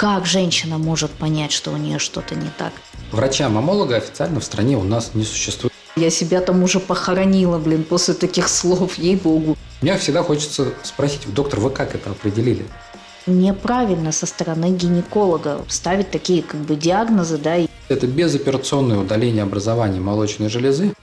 Как женщина может понять, что у нее что-то не так? Врача-мамолога официально в стране у нас не существует. Я себя там уже похоронила, блин, после таких слов, ей-богу. Мне всегда хочется спросить, доктор, вы как это определили? Неправильно со стороны гинеколога ставить такие как бы диагнозы, да. Это безоперационное удаление образования молочной железы.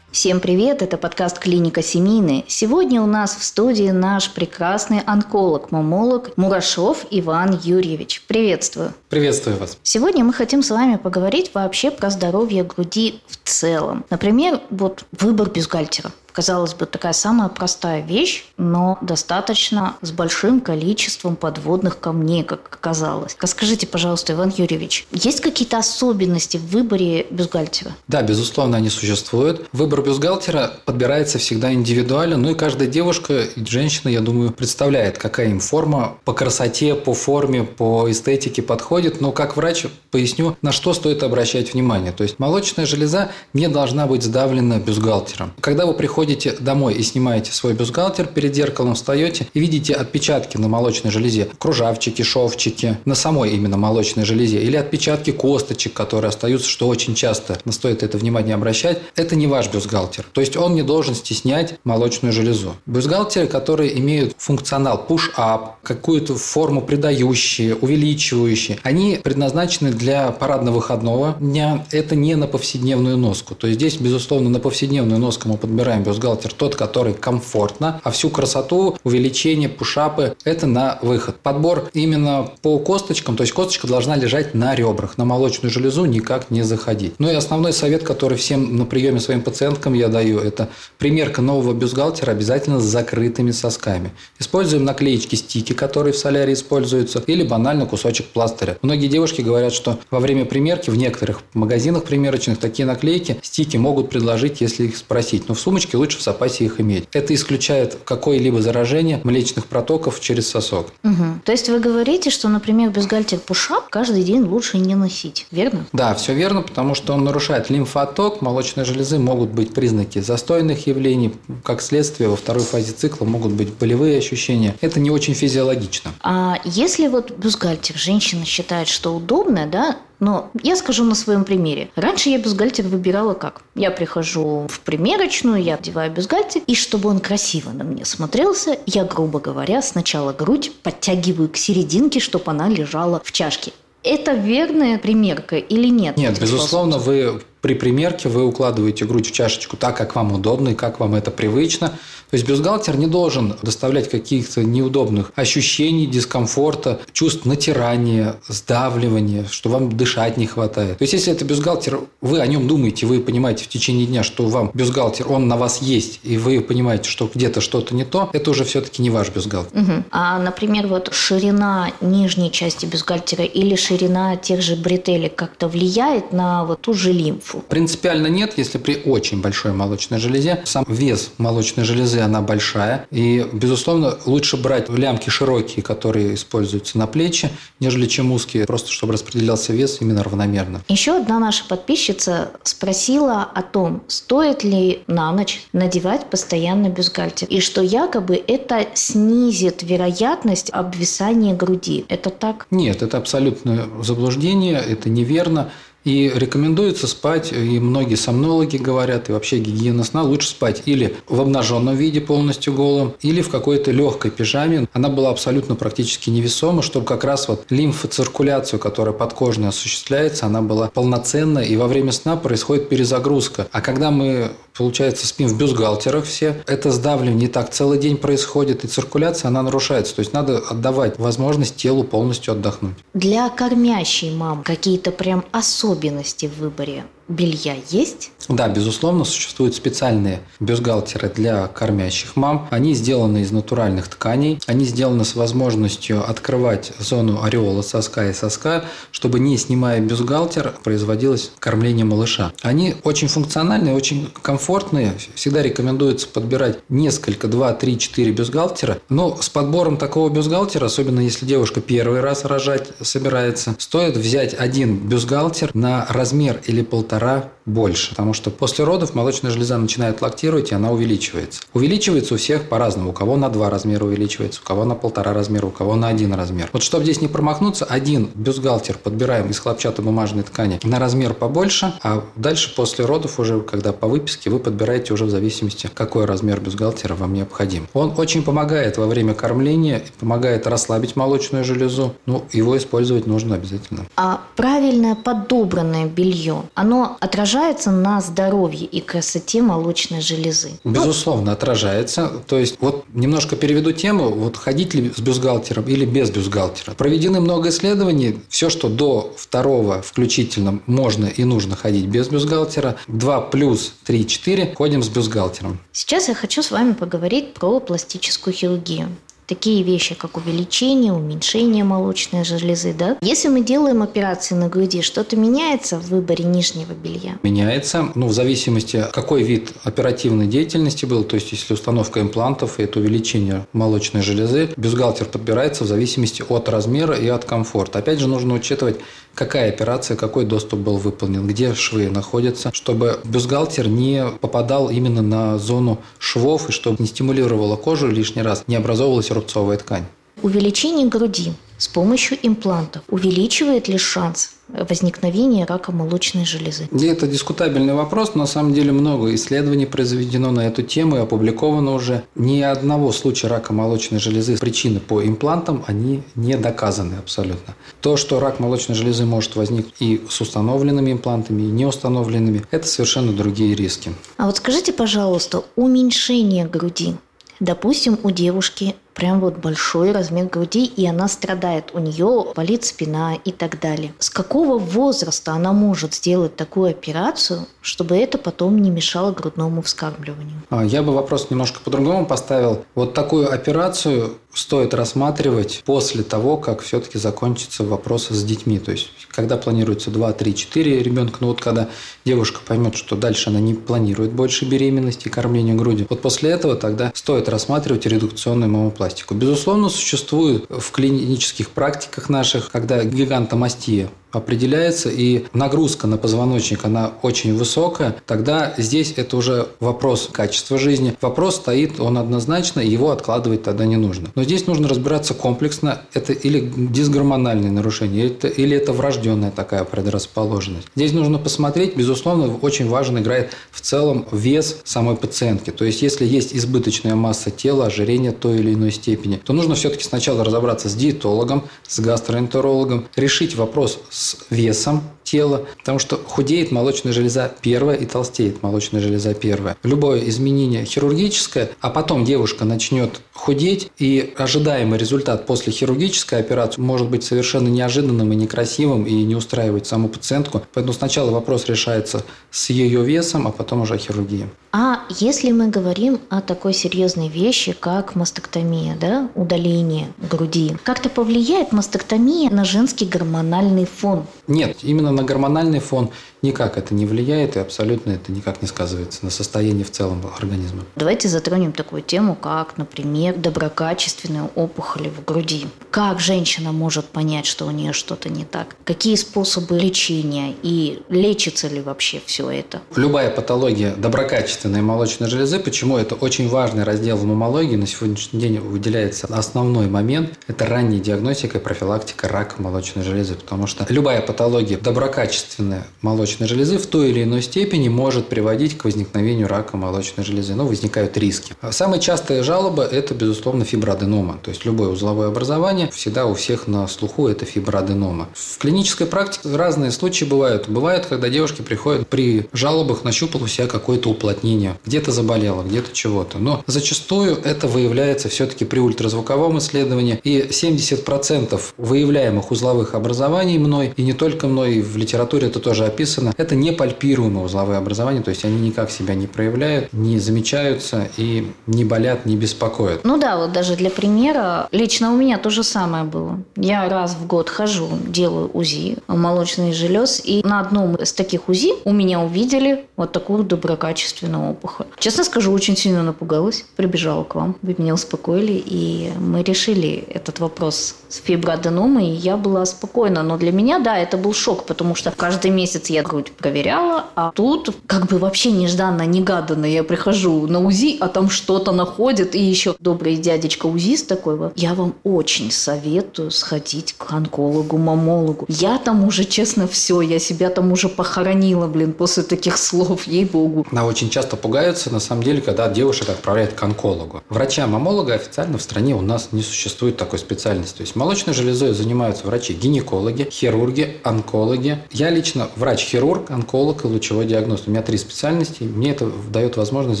Всем привет, это подкаст «Клиника семейная». Сегодня у нас в студии наш прекрасный онколог-мамолог Мурашов Иван Юрьевич. Приветствую. Приветствую вас. Сегодня мы хотим с вами поговорить вообще про здоровье груди в целом. Например, вот выбор бюстгальтера казалось бы, такая самая простая вещь, но достаточно с большим количеством подводных камней, как оказалось. Скажите, пожалуйста, Иван Юрьевич, есть какие-то особенности в выборе бюстгальтера? Да, безусловно, они существуют. Выбор бюстгальтера подбирается всегда индивидуально, ну и каждая девушка и женщина, я думаю, представляет, какая им форма по красоте, по форме, по эстетике подходит. Но как врач поясню, на что стоит обращать внимание. То есть молочная железа не должна быть сдавлена бюстгальтером. Когда вы приходите приходите домой и снимаете свой бюстгальтер, перед зеркалом встаете и видите отпечатки на молочной железе, кружавчики, шовчики, на самой именно молочной железе, или отпечатки косточек, которые остаются, что очень часто, стоит это внимание обращать, это не ваш бюстгальтер. То есть он не должен стеснять молочную железу. Бюстгальтеры, которые имеют функционал push-up, какую-то форму придающие, увеличивающие, они предназначены для парадно-выходного дня. Это не на повседневную носку. То есть здесь, безусловно, на повседневную носку мы подбираем бюстгальтер бюстгальтер тот, который комфортно, а всю красоту, увеличение, пушапы – это на выход. Подбор именно по косточкам, то есть косточка должна лежать на ребрах, на молочную железу никак не заходить. Ну и основной совет, который всем на приеме своим пациенткам я даю, это примерка нового бюстгальтера обязательно с закрытыми сосками. Используем наклеечки стики, которые в солярии используются, или банально кусочек пластыря. Многие девушки говорят, что во время примерки в некоторых магазинах примерочных такие наклейки, стики могут предложить, если их спросить. Но в сумочке лучше в запасе их иметь. Это исключает какое-либо заражение млечных протоков через сосок. Угу. То есть вы говорите, что, например, бюстгальтер пушап каждый день лучше не носить, верно? Да, все верно, потому что он нарушает лимфоток, молочной железы, могут быть признаки застойных явлений, как следствие во второй фазе цикла могут быть болевые ощущения. Это не очень физиологично. А если вот бюстгальтер женщина считает, что удобно, да, но я скажу на своем примере. Раньше я бюстгальтер выбирала как? Я прихожу в примерочную, я одеваю бюстгальтер, и чтобы он красиво на мне смотрелся, я, грубо говоря, сначала грудь подтягиваю к серединке, чтобы она лежала в чашке. Это верная примерка или нет? Нет, безусловно, вы при примерке вы укладываете грудь в чашечку так, как вам удобно и как вам это привычно. То есть бюстгальтер не должен доставлять каких-то неудобных ощущений, дискомфорта, чувств натирания, сдавливания, что вам дышать не хватает. То есть если это бюстгальтер, вы о нем думаете, вы понимаете в течение дня, что вам бюстгальтер, он на вас есть, и вы понимаете, что где-то что-то не то, это уже все-таки не ваш бюстгальтер. Угу. А, например, вот ширина нижней части бюстгальтера или ширина тех же бретелек как-то влияет на вот ту же лимфу? Принципиально нет, если при очень большой молочной железе. Сам вес молочной железы она большая. И, безусловно, лучше брать лямки широкие, которые используются на плечи, нежели чем узкие, просто чтобы распределялся вес именно равномерно. Еще одна наша подписчица спросила о том, стоит ли на ночь надевать постоянно бюстгальтер. И что якобы это снизит вероятность обвисания груди. Это так? Нет, это абсолютное заблуждение, это неверно. И рекомендуется спать, и многие сомнологи говорят, и вообще гигиена сна, лучше спать или в обнаженном виде полностью голым, или в какой-то легкой пижаме. Она была абсолютно практически невесома, чтобы как раз вот лимфоциркуляцию, которая подкожно осуществляется, она была полноценная, и во время сна происходит перезагрузка. А когда мы получается, спим в бюстгальтерах все. Это сдавливание так целый день происходит, и циркуляция, она нарушается. То есть надо отдавать возможность телу полностью отдохнуть. Для кормящей мам какие-то прям особенности в выборе белья есть? Да, безусловно, существуют специальные бюстгальтеры для кормящих мам. Они сделаны из натуральных тканей. Они сделаны с возможностью открывать зону ореола соска и соска, чтобы не снимая бюстгальтер, производилось кормление малыша. Они очень функциональные, очень комфортные. Всегда рекомендуется подбирать несколько, 2, 3, 4 бюстгальтера. Но с подбором такого бюстгальтера, особенно если девушка первый раз рожать собирается, стоит взять один бюстгальтер на размер или полтора полтора больше. Потому что после родов молочная железа начинает лактировать, и она увеличивается. Увеличивается у всех по-разному. У кого на два размера увеличивается, у кого на полтора размера, у кого на один размер. Вот чтобы здесь не промахнуться, один бюстгальтер подбираем из хлопчатобумажной ткани на размер побольше, а дальше после родов уже, когда по выписке, вы подбираете уже в зависимости, какой размер бюстгальтера вам необходим. Он очень помогает во время кормления, помогает расслабить молочную железу. Ну, его использовать нужно обязательно. А правильное подобранное белье, оно отражается на здоровье и красоте молочной железы? Безусловно, отражается. То есть, вот немножко переведу тему, вот ходить ли с бюстгальтером или без бюстгальтера. Проведены много исследований. Все, что до второго включительно можно и нужно ходить без бюстгальтера. 2 плюс 3, 4 ходим с бюстгальтером. Сейчас я хочу с вами поговорить про пластическую хирургию такие вещи, как увеличение, уменьшение молочной железы, да? Если мы делаем операции на груди, что-то меняется в выборе нижнего белья? Меняется, ну, в зависимости, какой вид оперативной деятельности был, то есть, если установка имплантов и это увеличение молочной железы, бюстгальтер подбирается в зависимости от размера и от комфорта. Опять же, нужно учитывать, какая операция, какой доступ был выполнен, где швы находятся, чтобы бюстгальтер не попадал именно на зону швов и чтобы не стимулировала кожу лишний раз, не образовывалась рубцовая ткань. Увеличение груди с помощью имплантов увеличивает ли шанс возникновения рака молочной железы? И это дискутабельный вопрос. На самом деле много исследований произведено на эту тему и опубликовано уже. Ни одного случая рака молочной железы причины по имплантам, они не доказаны абсолютно. То, что рак молочной железы может возникнуть и с установленными имплантами, и не установленными, это совершенно другие риски. А вот скажите, пожалуйста, уменьшение груди Допустим, у девушки прям вот большой размер груди, и она страдает, у нее болит спина и так далее. С какого возраста она может сделать такую операцию, чтобы это потом не мешало грудному вскармливанию? А, я бы вопрос немножко по-другому поставил. Вот такую операцию стоит рассматривать после того, как все-таки закончится вопрос с детьми. То есть, когда планируется 2, 3, 4 ребенка, ну вот когда девушка поймет, что дальше она не планирует больше беременности и кормления грудью, вот после этого тогда стоит рассматривать редукционную мамопластику пластику. Безусловно, существует в клинических практиках наших, когда гигантомастия определяется, и нагрузка на позвоночник, она очень высокая, тогда здесь это уже вопрос качества жизни. Вопрос стоит, он однозначно, его откладывать тогда не нужно. Но здесь нужно разбираться комплексно, это или дисгормональное нарушение, или это, или это врожденная такая предрасположенность. Здесь нужно посмотреть, безусловно, очень важно играет в целом вес самой пациентки. То есть, если есть избыточная масса тела, ожирение той или иной степени, то нужно все-таки сначала разобраться с диетологом, с гастроэнтерологом, решить вопрос с с весом тела, потому что худеет молочная железа первая и толстеет молочная железа первая. Любое изменение хирургическое, а потом девушка начнет худеть, и ожидаемый результат после хирургической операции может быть совершенно неожиданным и некрасивым, и не устраивать саму пациентку. Поэтому сначала вопрос решается с ее весом, а потом уже хирургия. А если мы говорим о такой серьезной вещи, как мастектомия, да, удаление груди, как-то повлияет мастектомия на женский гормональный фон? Нет, именно на гормональный фон никак это не влияет и абсолютно это никак не сказывается на состоянии в целом организма. Давайте затронем такую тему, как, например, доброкачественные опухоли в груди. Как женщина может понять, что у нее что-то не так? Какие способы лечения и лечится ли вообще все это? Любая патология доброкачественной молочной железы, почему это очень важный раздел в мамологии, на сегодняшний день выделяется основной момент, это ранняя диагностика и профилактика рака молочной железы, потому что любая патология доброкачественная молочной молочной железы в той или иной степени может приводить к возникновению рака молочной железы. Но возникают риски. Самая частая жалоба – это, безусловно, фиброаденома. То есть, любое узловое образование всегда у всех на слуху – это фиброаденома. В клинической практике разные случаи бывают. Бывает, когда девушки приходят при жалобах, нащупал у себя какое-то уплотнение. Где-то заболело, где-то чего-то. Но зачастую это выявляется все-таки при ультразвуковом исследовании. И 70% выявляемых узловых образований мной, и не только мной, в литературе это тоже описано, написано, это не пальпируемые узловые образования, то есть они никак себя не проявляют, не замечаются и не болят, не беспокоят. Ну да, вот даже для примера, лично у меня то же самое было. Я раз в год хожу, делаю УЗИ молочных желез, и на одном из таких УЗИ у меня увидели вот такую доброкачественную опухоль. Честно скажу, очень сильно напугалась, прибежала к вам, вы меня успокоили, и мы решили этот вопрос с фиброаденомой, и я была спокойна. Но для меня, да, это был шок, потому что каждый месяц я грудь проверяла, а тут как бы вообще нежданно-негаданно я прихожу на УЗИ, а там что-то находят, и еще добрый дядечка УЗИст такой вот. Я вам очень советую сходить к онкологу, мамологу. Я там уже, честно, все, я себя там уже похоронила, блин, после таких слов, ей-богу. Она очень часто пугаются, на самом деле, когда девушек отправляют к онкологу. Врача-мамолога официально в стране у нас не существует такой специальности. То есть молочной железой занимаются врачи-гинекологи, хирурги, онкологи. Я лично врач-хирург, онколог и лучевой диагност. У меня три специальности. Мне это дает возможность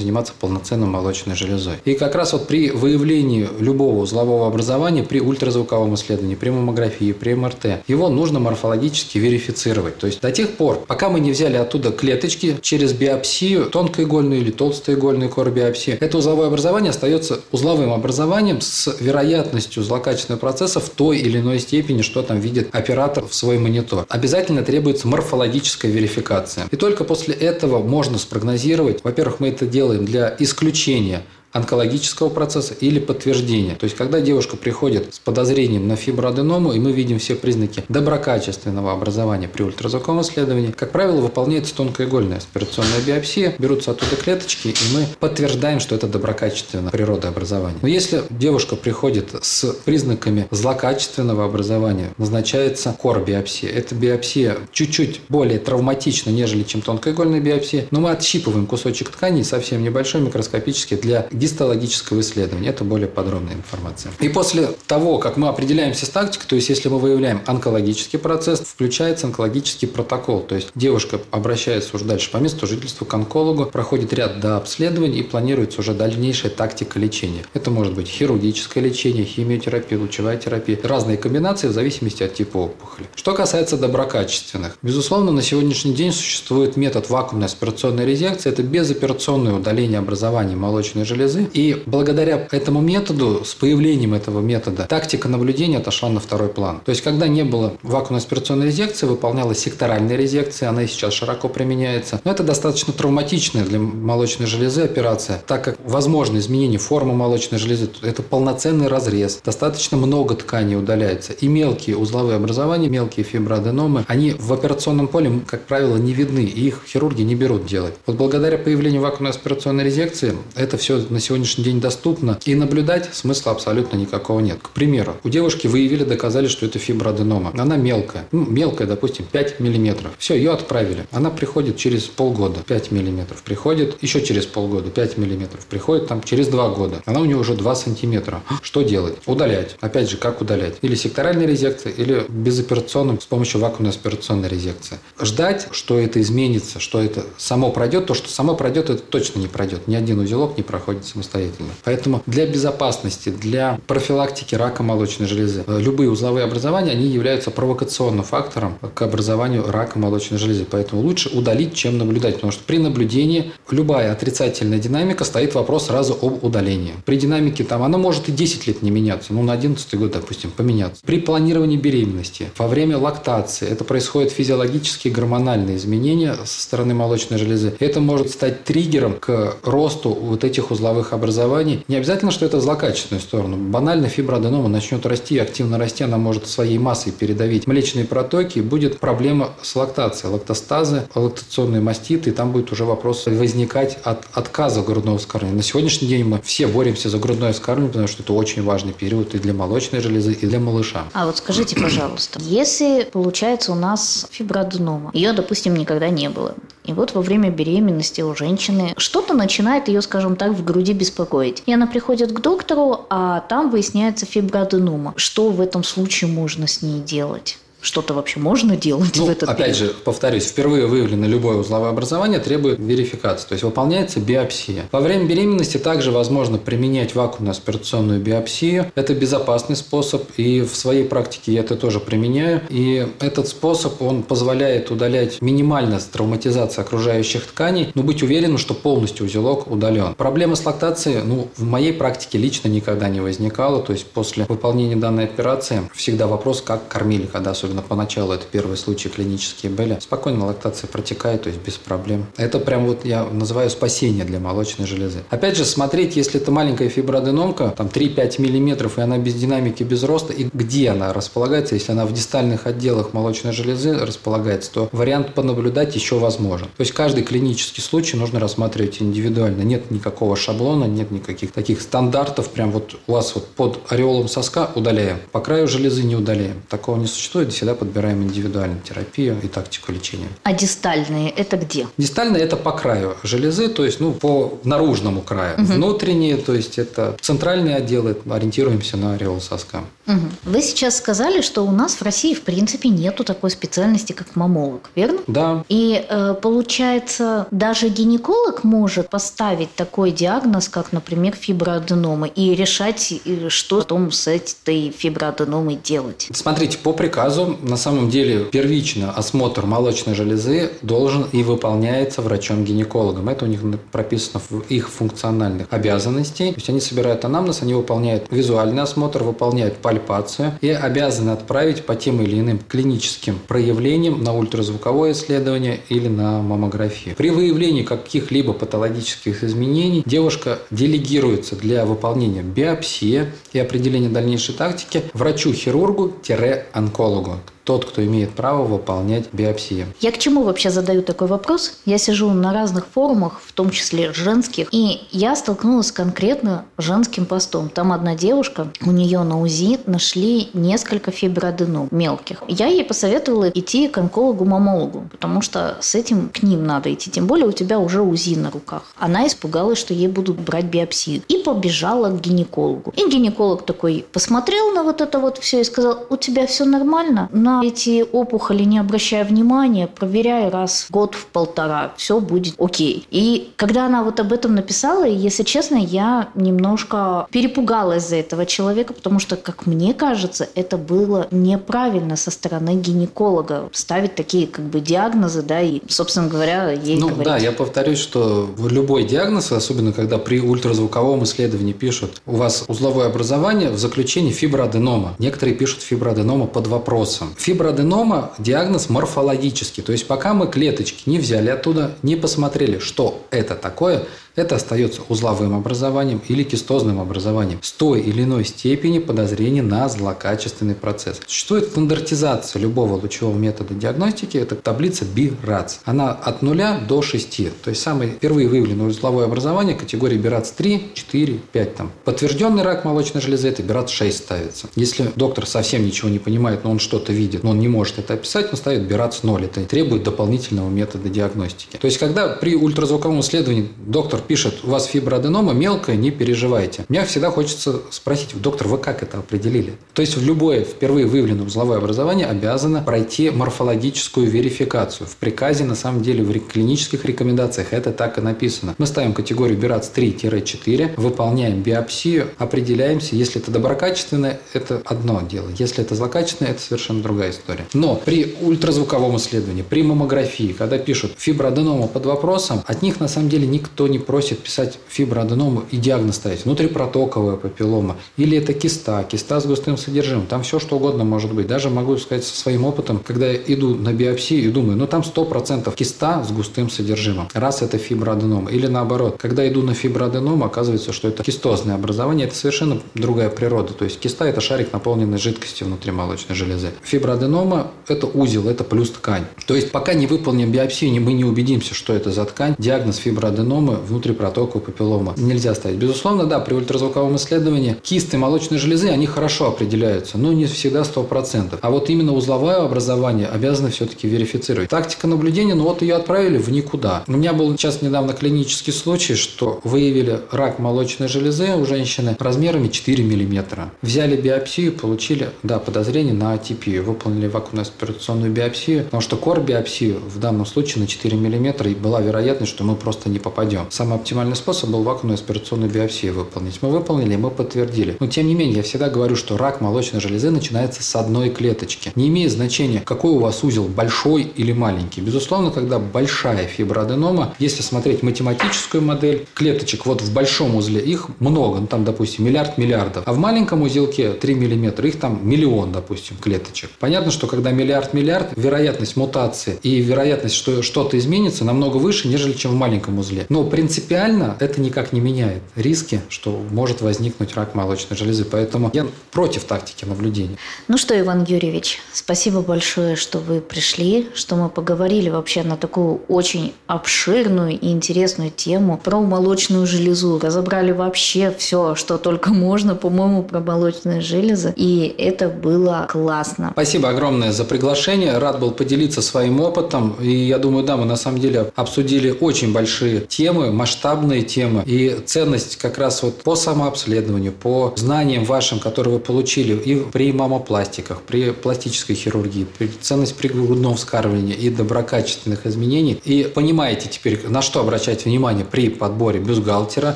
заниматься полноценной молочной железой. И как раз вот при выявлении любого узлового образования, при ультразвуковом исследовании, при маммографии, при МРТ, его нужно морфологически верифицировать. То есть до тех пор, пока мы не взяли оттуда клеточки через биопсию, тонкоигольную или толстоигольную кор-биопсию, это узловое образование остается узловым образованием с вероятностью злокачественного процесса в той или иной степени, что там видит оператор в свой монитор. Обязательно требуется морфологическая верификация. И только после этого можно спрогнозировать, во-первых, мы это делаем для исключения онкологического процесса или подтверждения. То есть, когда девушка приходит с подозрением на фиброаденому, и мы видим все признаки доброкачественного образования при ультразвуковом исследовании, как правило, выполняется тонкоигольная аспирационная биопсия, берутся оттуда клеточки, и мы подтверждаем, что это доброкачественное природообразование. Но если девушка приходит с признаками злокачественного образования, назначается кор-биопсия. Эта биопсия чуть-чуть более травматична, нежели чем тонкоигольная биопсия, но мы отщипываем кусочек ткани совсем небольшой микроскопический для гистологического исследования. Это более подробная информация. И после того, как мы определяемся с тактикой, то есть если мы выявляем онкологический процесс, включается онкологический протокол. То есть девушка обращается уже дальше по месту жительства к онкологу, проходит ряд до обследований и планируется уже дальнейшая тактика лечения. Это может быть хирургическое лечение, химиотерапия, лучевая терапия, разные комбинации в зависимости от типа опухоли. Что касается доброкачественных, безусловно, на сегодняшний день существует метод вакуумной аспирационной резекции. Это безоперационное удаление образования молочной железы железы. И благодаря этому методу, с появлением этого метода, тактика наблюдения отошла на второй план. То есть, когда не было вакуумной аспирационной резекции, выполнялась секторальная резекция, она и сейчас широко применяется. Но это достаточно травматичная для молочной железы операция, так как возможно изменение формы молочной железы, это полноценный разрез, достаточно много тканей удаляется. И мелкие узловые образования, мелкие фиброаденомы, они в операционном поле, как правило, не видны, и их хирурги не берут делать. Вот благодаря появлению вакуумной аспирационной резекции это все на сегодняшний день доступно, и наблюдать смысла абсолютно никакого нет. К примеру, у девушки выявили, доказали, что это фиброаденома. Она мелкая. Ну, мелкая, допустим, 5 миллиметров. Все, ее отправили. Она приходит через полгода, 5 миллиметров. Приходит еще через полгода, 5 миллиметров. Приходит там через 2 года. Она у нее уже 2 сантиметра. Что делать? Удалять. Опять же, как удалять? Или секторальная резекция, или безоперационным с помощью вакуумной аспирационной резекции. Ждать, что это изменится, что это само пройдет, то, что само пройдет, это точно не пройдет. Ни один узелок не проходит самостоятельно. Поэтому для безопасности, для профилактики рака молочной железы, э, любые узловые образования, они являются провокационным фактором к образованию рака молочной железы. Поэтому лучше удалить, чем наблюдать, потому что при наблюдении любая отрицательная динамика стоит вопрос сразу об удалении. При динамике там она может и 10 лет не меняться, ну на 11 год, допустим, поменяться. При планировании беременности, во время лактации, это происходят физиологические гормональные изменения со стороны молочной железы. Это может стать триггером к росту вот этих узловых новых образований. Не обязательно, что это в злокачественную сторону. Банально фиброаденома начнет расти, активно расти, она может своей массой передавить млечные протоки, будет проблема с лактацией, лактостазы, лактационные маститы, и там будет уже вопрос возникать от отказа грудного вскармливания. На сегодняшний день мы все боремся за грудное вскармливание, потому что это очень важный период и для молочной железы, и для малыша. А вот скажите, пожалуйста, если получается у нас фиброаденома, ее, допустим, никогда не было, и вот во время беременности у женщины что-то начинает ее, скажем так, в груди беспокоить. И она приходит к доктору, а там выясняется фиброаденома. Что в этом случае можно с ней делать? Что-то вообще можно делать ну, в этот опять период? же, повторюсь, впервые выявлено любое узловое образование требует верификации, то есть выполняется биопсия. Во время беременности также возможно применять вакуумную аспирационную биопсию. Это безопасный способ, и в своей практике я это тоже применяю. И этот способ, он позволяет удалять минимально травматизацию окружающих тканей, но быть уверенным, что полностью узелок удален. Проблема с лактацией, ну, в моей практике лично никогда не возникала, то есть после выполнения данной операции всегда вопрос, как кормили, когда особенно особенно поначалу это первые случаи клинические были, спокойно лактация протекает, то есть без проблем. Это прям вот я называю спасение для молочной железы. Опять же, смотреть, если это маленькая фиброаденомка, там 3-5 миллиметров, и она без динамики, без роста, и где она располагается, если она в дистальных отделах молочной железы располагается, то вариант понаблюдать еще возможен. То есть каждый клинический случай нужно рассматривать индивидуально. Нет никакого шаблона, нет никаких таких стандартов, прям вот у вас вот под ореолом соска удаляем, по краю железы не удаляем. Такого не существует, всегда подбираем индивидуальную терапию и тактику лечения. А дистальные – это где? Дистальные – это по краю железы, то есть ну, по наружному краю. Угу. Внутренние, то есть это центральные отделы, ориентируемся на ореол соска. Угу. Вы сейчас сказали, что у нас в России в принципе нету такой специальности, как мамолог, верно? Да. И э, получается, даже гинеколог может поставить такой диагноз, как, например, фиброаденома, и решать, что потом с этой фиброаденомой делать. Смотрите, по приказу, на самом деле, первично осмотр молочной железы должен и выполняется врачом-гинекологом. Это у них прописано в их функциональных обязанностей. То есть они собирают анамнез, они выполняют визуальный осмотр, выполняют пальпацию и обязаны отправить по тем или иным клиническим проявлениям на ультразвуковое исследование или на маммографию. При выявлении каких-либо патологических изменений девушка делегируется для выполнения биопсии и определения дальнейшей тактики врачу-хирургу-онкологу work. Тот, кто имеет право выполнять биопсии. Я к чему вообще задаю такой вопрос? Я сижу на разных форумах, в том числе женских, и я столкнулась конкретно с женским постом. Там одна девушка, у нее на УЗИ нашли несколько фиброаденом мелких. Я ей посоветовала идти к онкологу-мамологу, потому что с этим к ним надо идти. Тем более у тебя уже УЗИ на руках. Она испугалась, что ей будут брать биопсию. И побежала к гинекологу. И гинеколог такой посмотрел на вот это вот все и сказал, у тебя все нормально, на на эти опухоли не обращая внимания, проверяя раз в год, в полтора, все будет окей. И когда она вот об этом написала, если честно, я немножко перепугалась за этого человека, потому что, как мне кажется, это было неправильно со стороны гинеколога ставить такие как бы диагнозы, да, и, собственно говоря, ей Ну говорить. да, я повторюсь, что любой диагноз, особенно когда при ультразвуковом исследовании пишут, у вас узловое образование, в заключении фиброаденома. Некоторые пишут фиброаденома под вопросом. Фиброаденома – диагноз морфологический. То есть, пока мы клеточки не взяли оттуда, не посмотрели, что это такое – это остается узловым образованием или кистозным образованием с той или иной степени подозрения на злокачественный процесс. Существует стандартизация любого лучевого метода диагностики, это таблица BIRATS. Она от 0 до 6, то есть самое впервые выявленное узловое образование категории BIRATS 3, 4, 5. Там. Подтвержденный рак молочной железы, это BIRATS 6 ставится. Если доктор совсем ничего не понимает, но он что-то видит, но он не может это описать, он ставит BIRATS 0. Это требует дополнительного метода диагностики. То есть, когда при ультразвуковом исследовании доктор пишет, у вас фиброаденома мелкая, не переживайте. Мне всегда хочется спросить, доктор, вы как это определили? То есть в любое впервые выявленное узловое образование обязано пройти морфологическую верификацию. В приказе, на самом деле, в клинических рекомендациях это так и написано. Мы ставим категорию БИРАЦ 3-4, выполняем биопсию, определяемся. Если это доброкачественное, это одно дело. Если это злокачественное, это совершенно другая история. Но при ультразвуковом исследовании, при маммографии, когда пишут фиброаденома под вопросом, от них на самом деле никто не просит писать фиброаденому и диагноз ставить. Внутрипротоковая папиллома. Или это киста, киста с густым содержимым. Там все что угодно может быть. Даже могу сказать со своим опытом, когда я иду на биопсию и думаю, ну там 100% киста с густым содержимым. Раз это фиброаденома. Или наоборот, когда иду на фиброаденом, оказывается, что это кистозное образование. Это совершенно другая природа. То есть киста – это шарик, наполненный жидкостью внутри молочной железы. Фиброаденома – это узел, это плюс ткань. То есть пока не выполним биопсию, мы не убедимся, что это за ткань, диагноз фиброаденомы внутри внутрипротоку папиллома нельзя ставить. Безусловно, да, при ультразвуковом исследовании кисты молочной железы, они хорошо определяются, но не всегда 100%. А вот именно узловое образование обязаны все-таки верифицировать. Тактика наблюдения, ну вот ее отправили в никуда. У меня был сейчас недавно клинический случай, что выявили рак молочной железы у женщины размерами 4 мм. Взяли биопсию, получили, да, подозрение на атипию. Выполнили вакуумно-аспирационную биопсию, потому что кор биопсию в данном случае на 4 мм была вероятность, что мы просто не попадем. Сама оптимальный способ был вакуумную аспирационную биопсию выполнить. Мы выполнили, мы подтвердили. Но тем не менее, я всегда говорю, что рак молочной железы начинается с одной клеточки. Не имеет значения, какой у вас узел, большой или маленький. Безусловно, когда большая фиброаденома, если смотреть математическую модель клеточек, вот в большом узле их много, ну там, допустим, миллиард миллиардов, а в маленьком узелке 3 миллиметра, их там миллион, допустим, клеточек. Понятно, что когда миллиард миллиард, вероятность мутации и вероятность, что что-то изменится, намного выше, нежели чем в маленьком узле. Но принципиально это никак не меняет риски, что может возникнуть рак молочной железы. Поэтому я против тактики наблюдения. Ну что, Иван Юрьевич, спасибо большое, что вы пришли, что мы поговорили вообще на такую очень обширную и интересную тему про молочную железу. Разобрали вообще все, что только можно, по-моему, про молочные железы. И это было классно. Спасибо огромное за приглашение. Рад был поделиться своим опытом. И я думаю, да, мы на самом деле обсудили очень большие темы, масштабные темы. И ценность как раз вот по самообследованию, по знаниям вашим, которые вы получили и при мамопластиках, при пластической хирургии, при ценность при грудном вскармливании и доброкачественных изменений. И понимаете теперь, на что обращать внимание при подборе бюстгальтера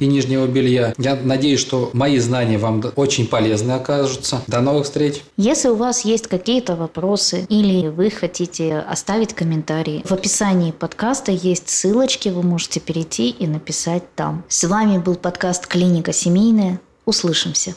и нижнего белья. Я надеюсь, что мои знания вам очень полезны окажутся. До новых встреч! Если у вас есть какие-то вопросы или вы хотите оставить комментарии, в описании подкаста есть ссылочки, вы можете перейти и написать там. С вами был подкаст «Клиника семейная». Услышимся.